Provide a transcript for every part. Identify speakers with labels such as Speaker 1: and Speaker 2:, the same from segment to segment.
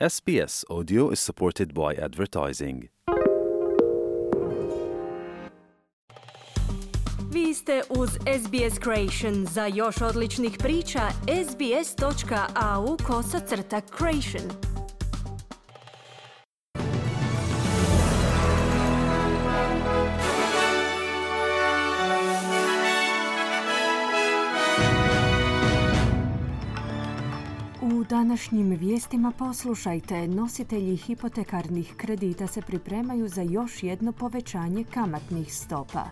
Speaker 1: SBS Audio is supported by advertising.
Speaker 2: Vi ste uz SBS Creation. Za još odličnih priča, sbs.au kosacrta creation. Današnjim vijestima poslušajte, nositelji hipotekarnih kredita se pripremaju za još jedno povećanje kamatnih stopa.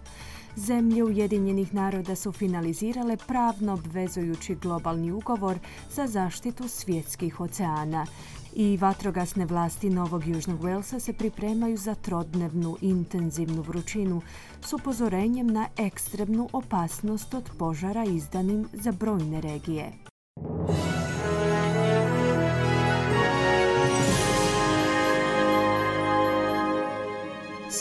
Speaker 2: Zemlje Ujedinjenih naroda su finalizirale pravno obvezujući globalni ugovor za zaštitu svjetskih oceana i vatrogasne vlasti Novog Južnog Walesa se pripremaju za trodnevnu intenzivnu vrućinu s upozorenjem na ekstremnu opasnost od požara izdanim za brojne regije.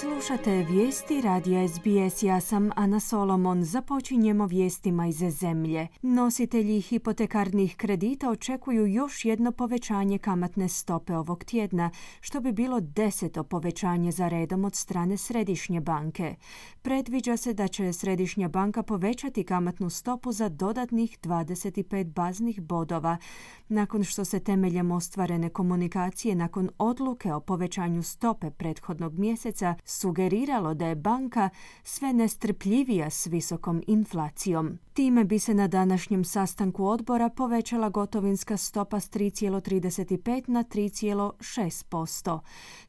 Speaker 2: listen Slušate vijesti radija SBS, ja sam Ana Solomon. Započinjemo vijestima iz zemlje. Nositelji hipotekarnih kredita očekuju još jedno povećanje kamatne stope ovog tjedna, što bi bilo deseto povećanje za redom od strane Središnje banke. Predviđa se da će Središnja banka povećati kamatnu stopu za dodatnih 25 baznih bodova, nakon što se temeljem ostvarene komunikacije nakon odluke o povećanju stope prethodnog mjeseca sugeriralo da je banka sve nestrpljivija s visokom inflacijom. Time bi se na današnjem sastanku odbora povećala gotovinska stopa s 3,35 na 3,6%.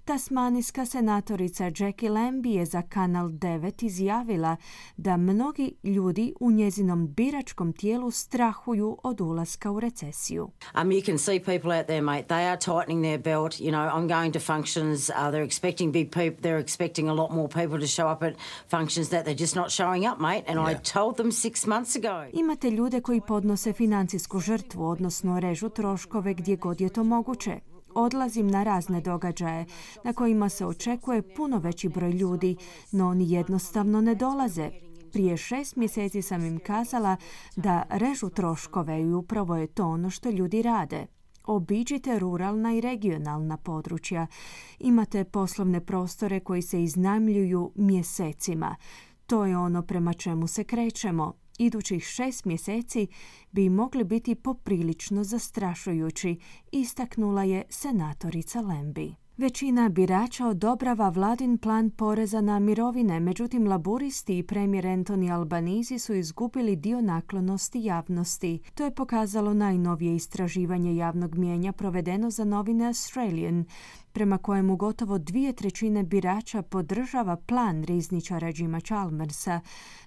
Speaker 2: Tasmanijska senatorica Jackie Lambie je za Kanal 9 izjavila da mnogi ljudi u njezinom biračkom tijelu strahuju od ulaska u recesiju.
Speaker 3: Um, you can see people out there, mate. They are tightening their belt. You know, I'm going to functions. Uh, they're expecting big people. They're expecting a lot more people to show up at functions that they're just not showing up, mate. And I told them six months ago.
Speaker 2: Imate ljude koji podnose financijsku žrtvu, odnosno režu troškove gdje god je to moguće. Odlazim na razne događaje na kojima se očekuje puno veći broj ljudi, no oni jednostavno ne dolaze. Prije šest mjeseci sam im kazala da režu troškove i upravo je to ono što ljudi rade. Obiđite ruralna i regionalna područja. Imate poslovne prostore koji se iznajmljuju mjesecima. To je ono prema čemu se krećemo. Idućih šest mjeseci bi mogli biti poprilično zastrašujući, istaknula je senatorica Lembi. Većina birača odobrava vladin plan poreza na mirovine, međutim laburisti i premijer Anthony Albanizi su izgubili dio naklonosti javnosti. To je pokazalo najnovije istraživanje javnog mijenja provedeno za novine Australian, prema kojemu gotovo dvije trećine birača podržava plan rizničara Jima Chalmersa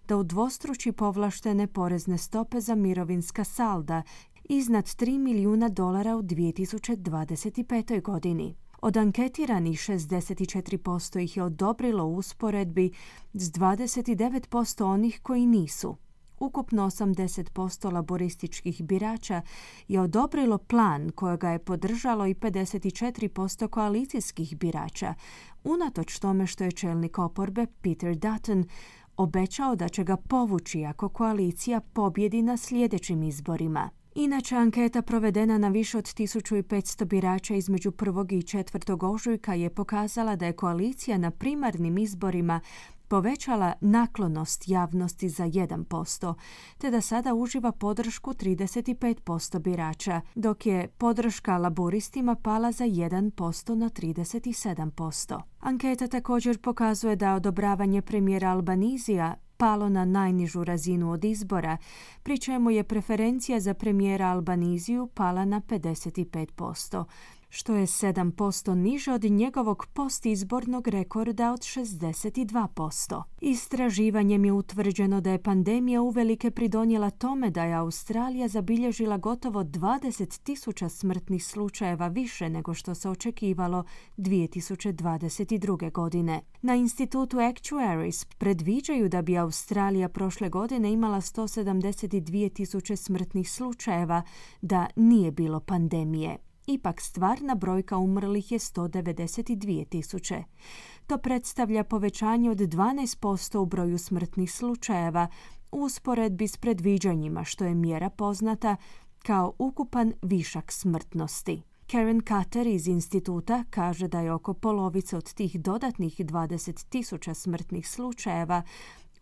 Speaker 2: da udvostruči povlaštene porezne stope za mirovinska salda iznad 3 milijuna dolara u 2025. godini. Od anketiranih 64% ih je odobrilo usporedbi s 29% onih koji nisu. Ukupno 80% laborističkih birača je odobrilo plan kojega je podržalo i 54% koalicijskih birača, unatoč tome što je čelnik oporbe Peter Dutton obećao da će ga povući ako koalicija pobjedi na sljedećim izborima. Inače, anketa provedena na više od 1500 birača između 1. i 4. ožujka je pokazala da je koalicija na primarnim izborima povećala naklonost javnosti za 1%, te da sada uživa podršku 35% birača, dok je podrška laboristima pala za 1% na 37%. Anketa također pokazuje da odobravanje premijera Albanizija palo na najnižu razinu od izbora, pri čemu je preferencija za premijera Albaniziju pala na 55%, što je 7% niže od njegovog postizbornog rekorda od 62%. Istraživanjem je utvrđeno da je pandemija uvelike pridonijela tome da je Australija zabilježila gotovo 20.000 smrtnih slučajeva više nego što se očekivalo 2022. godine. Na institutu Actuaries predviđaju da bi Australija prošle godine imala 172.000 smrtnih slučajeva da nije bilo pandemije. Ipak stvarna brojka umrlih je 192 tisuće. To predstavlja povećanje od 12% u broju smrtnih slučajeva u usporedbi s predviđanjima, što je mjera poznata kao ukupan višak smrtnosti. Karen Cutter iz instituta kaže da je oko polovice od tih dodatnih 20 tisuća smrtnih slučajeva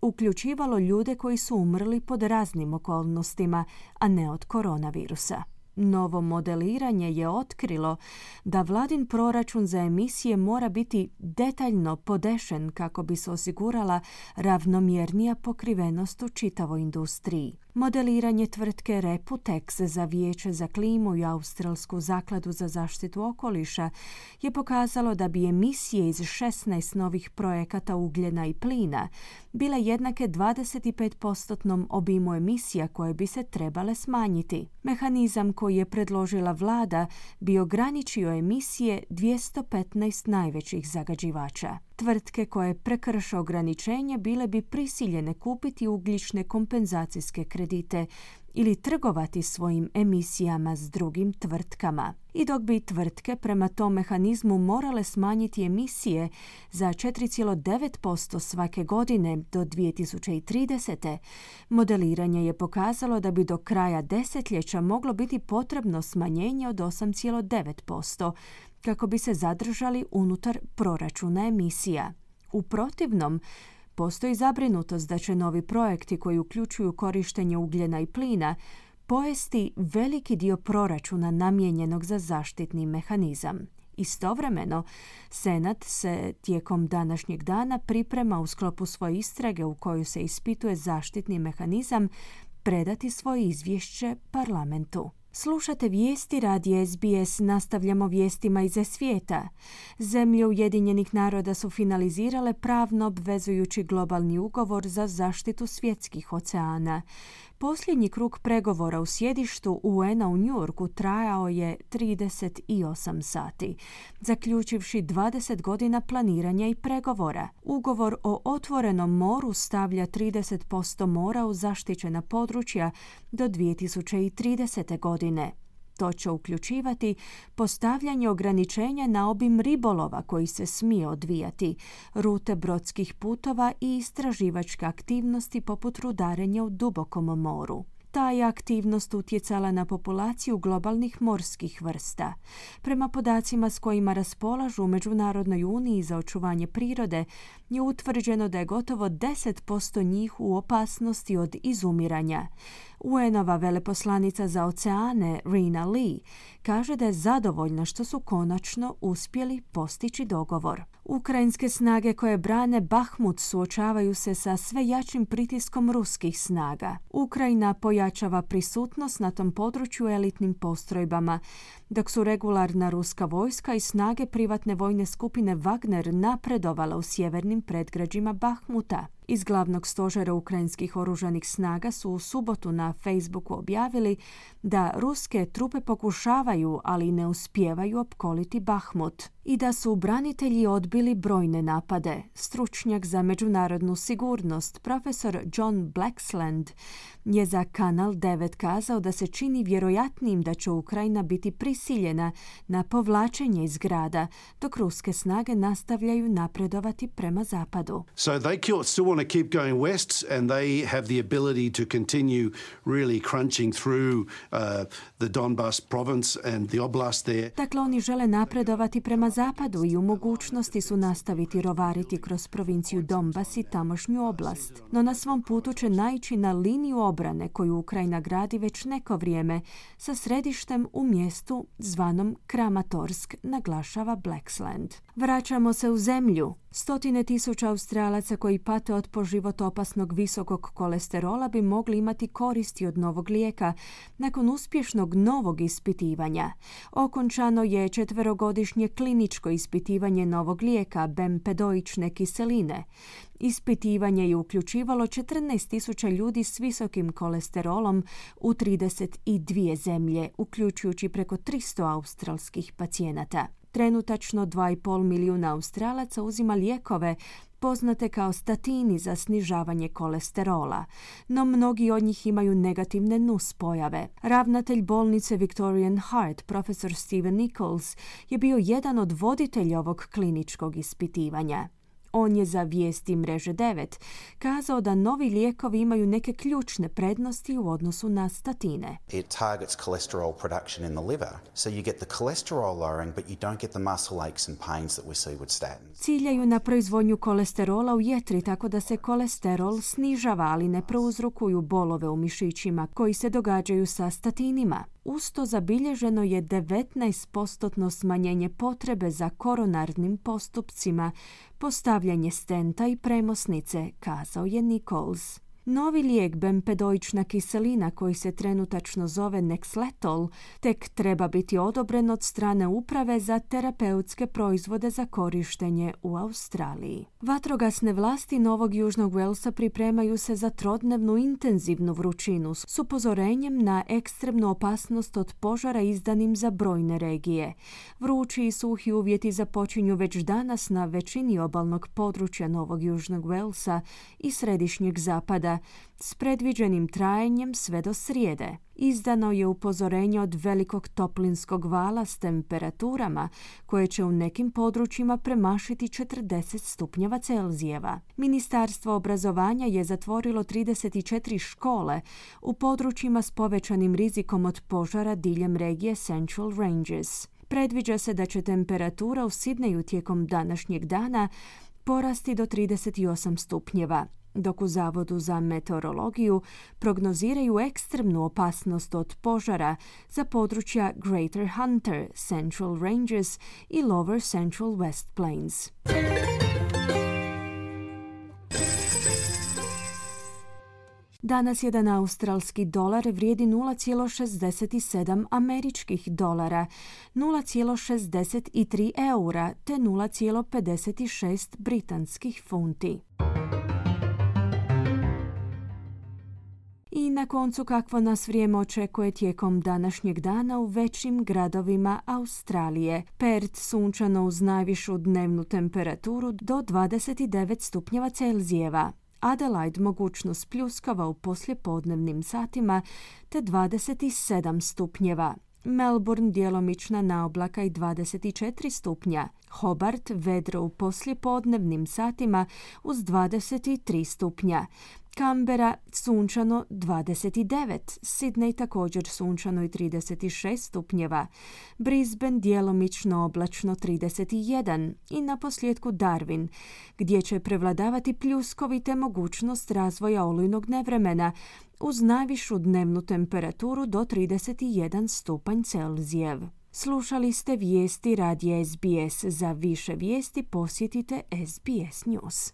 Speaker 2: uključivalo ljude koji su umrli pod raznim okolnostima, a ne od koronavirusa. Novo modeliranje je otkrilo da vladin proračun za emisije mora biti detaljno podešen kako bi se osigurala ravnomjernija pokrivenost u čitavoj industriji. Modeliranje tvrtke Reputex za vijeće za klimu i Australsku zakladu za zaštitu okoliša je pokazalo da bi emisije iz 16 novih projekata ugljena i plina bile jednake 25% obimu emisija koje bi se trebale smanjiti. Mehanizam koji je predložila vlada bi ograničio emisije 215 najvećih zagađivača. Tvrtke koje prekrše ograničenje bile bi prisiljene kupiti ugljične kompenzacijske kredite ili trgovati svojim emisijama s drugim tvrtkama. I dok bi tvrtke prema tom mehanizmu morale smanjiti emisije za 4,9% svake godine do 2030. modeliranje je pokazalo da bi do kraja desetljeća moglo biti potrebno smanjenje od 8,9%, kako bi se zadržali unutar proračuna emisija. U protivnom, postoji zabrinutost da će novi projekti koji uključuju korištenje ugljena i plina pojesti veliki dio proračuna namijenjenog za zaštitni mehanizam. Istovremeno, Senat se tijekom današnjeg dana priprema u sklopu svoje istrage u kojoj se ispituje zaštitni mehanizam predati svoje izvješće parlamentu. Slušate vijesti radi SBS, nastavljamo vijestima iz svijeta. Zemlje Ujedinjenih naroda su finalizirale pravno obvezujući globalni ugovor za zaštitu svjetskih oceana. Posljednji krug pregovora u sjedištu UN-a u Njurku trajao je 38 sati, zaključivši 20 godina planiranja i pregovora. Ugovor o otvorenom moru stavlja 30% mora u zaštićena područja do 2030. godine. To će uključivati postavljanje ograničenja na obim ribolova koji se smije odvijati, rute brodskih putova i istraživačke aktivnosti poput rudarenja u dubokom moru ta je aktivnost utjecala na populaciju globalnih morskih vrsta. Prema podacima s kojima raspolažu u Međunarodnoj uniji za očuvanje prirode, je utvrđeno da je gotovo 10% njih u opasnosti od izumiranja. UN-ova veleposlanica za oceane Rina Lee kaže da je zadovoljna što su konačno uspjeli postići dogovor. Ukrajinske snage koje brane Bahmut suočavaju se sa sve jačim pritiskom ruskih snaga. Ukrajina pojačava prisutnost na tom području elitnim postrojbama, dok su regularna ruska vojska i snage privatne vojne skupine Wagner napredovala u sjevernim predgrađima Bahmuta. Iz glavnog stožera ukrajinskih oružanih snaga su u subotu na Facebooku objavili da ruske trupe pokušavaju, ali ne uspijevaju opkoliti Bahmut i da su branitelji odbili brojne napade. Stručnjak za međunarodnu sigurnost, profesor John Blacksland, je za Kanal 9 kazao da se čini vjerojatnijim da će Ukrajina biti prisiljena na povlačenje iz grada, dok ruske snage nastavljaju napredovati prema zapadu.
Speaker 4: So they still want to keep going west and they have the ability to continue really crunching through uh, the Donbas province and the oblast there.
Speaker 2: Dakle, oni žele napredovati prema zapadu i u mogućnosti su nastaviti rovariti kroz provinciju Donbas i tamošnju oblast. No na svom putu će naići na liniju obrane koju Ukrajina gradi već neko vrijeme sa središtem u mjestu zvanom Kramatorsk, naglašava Blacksland. Vraćamo se u zemlju. Stotine tisuća Australaca koji pate od po život opasnog visokog kolesterola bi mogli imati koristi od novog lijeka nakon uspješnog novog ispitivanja. Okončano je četverogodišnje kliničko ispitivanje novog lijeka bempedoične kiseline. Ispitivanje je uključivalo 14.000 ljudi s visokim kolesterolom u 32 zemlje, uključujući preko 300 australskih pacijenata. Trenutačno 2,5 milijuna Australaca uzima lijekove poznate kao statini za snižavanje kolesterola, no mnogi od njih imaju negativne nuspojave. Ravnatelj bolnice Victorian Heart, profesor Steven Nichols, je bio jedan od voditelja ovog kliničkog ispitivanja. On je za vijesti mreže 9 kazao da novi lijekovi imaju neke ključne prednosti u odnosu na statine.
Speaker 5: It targets cholesterol production in the liver, so you get the cholesterol lowering but you don't get the muscle aches and pains that we see with statins.
Speaker 2: Ciljaju na proizvodnju kolesterola u jetri tako da se kolesterol snižava, ali ne prouzrokuju bolove u mišićima koji se događaju sa statinima. Usto zabilježeno je 19% smanjenje potrebe za koronarnim postupcima, postavljanje stenta i premosnice, kazao je Nichols. Novi lijek bempedoična kiselina koji se trenutačno zove Nexletol tek treba biti odobren od strane uprave za terapeutske proizvode za korištenje u Australiji. Vatrogasne vlasti Novog Južnog Walesa pripremaju se za trodnevnu intenzivnu vrućinu s upozorenjem na ekstremnu opasnost od požara izdanim za brojne regije. Vrući i suhi uvjeti započinju već danas na većini obalnog područja Novog Južnog Walesa i središnjeg zapada s predviđenim trajanjem sve do srijede. Izdano je upozorenje od velikog toplinskog vala s temperaturama koje će u nekim područjima premašiti 40 stupnjeva Celzijeva. Ministarstvo obrazovanja je zatvorilo 34 škole u područjima s povećanim rizikom od požara diljem regije Central Ranges. Predviđa se da će temperatura u Sidneju tijekom današnjeg dana porasti do 38 stupnjeva dok u Zavodu za meteorologiju prognoziraju ekstremnu opasnost od požara za područja Greater Hunter, Central Ranges i Lower Central West Plains. Danas jedan australski dolar vrijedi 0,67 američkih dolara, 0,63 eura te 0,56 britanskih funti. Na koncu kakvo nas vrijeme očekuje tijekom današnjeg dana u većim gradovima Australije. Perth sunčano uz najvišu dnevnu temperaturu do 29 stupnjeva Celzijeva. Adelaide mogućnost pljuskava u poslijepodnevnim satima te 27 stupnjeva. Melbourne djelomična naoblaka i 24 stupnja. Hobart vedro u poslijepodnevnim satima uz 23 stupnja. Kambera sunčano 29, Sydney također sunčano i 36 stupnjeva, Brisbane djelomično oblačno 31 i na posljedku Darwin, gdje će prevladavati pljuskovite mogućnost razvoja olujnog nevremena uz najvišu dnevnu temperaturu do 31 stupanj Celzijev. Slušali ste vijesti radija SBS. Za više vijesti posjetite SBS News.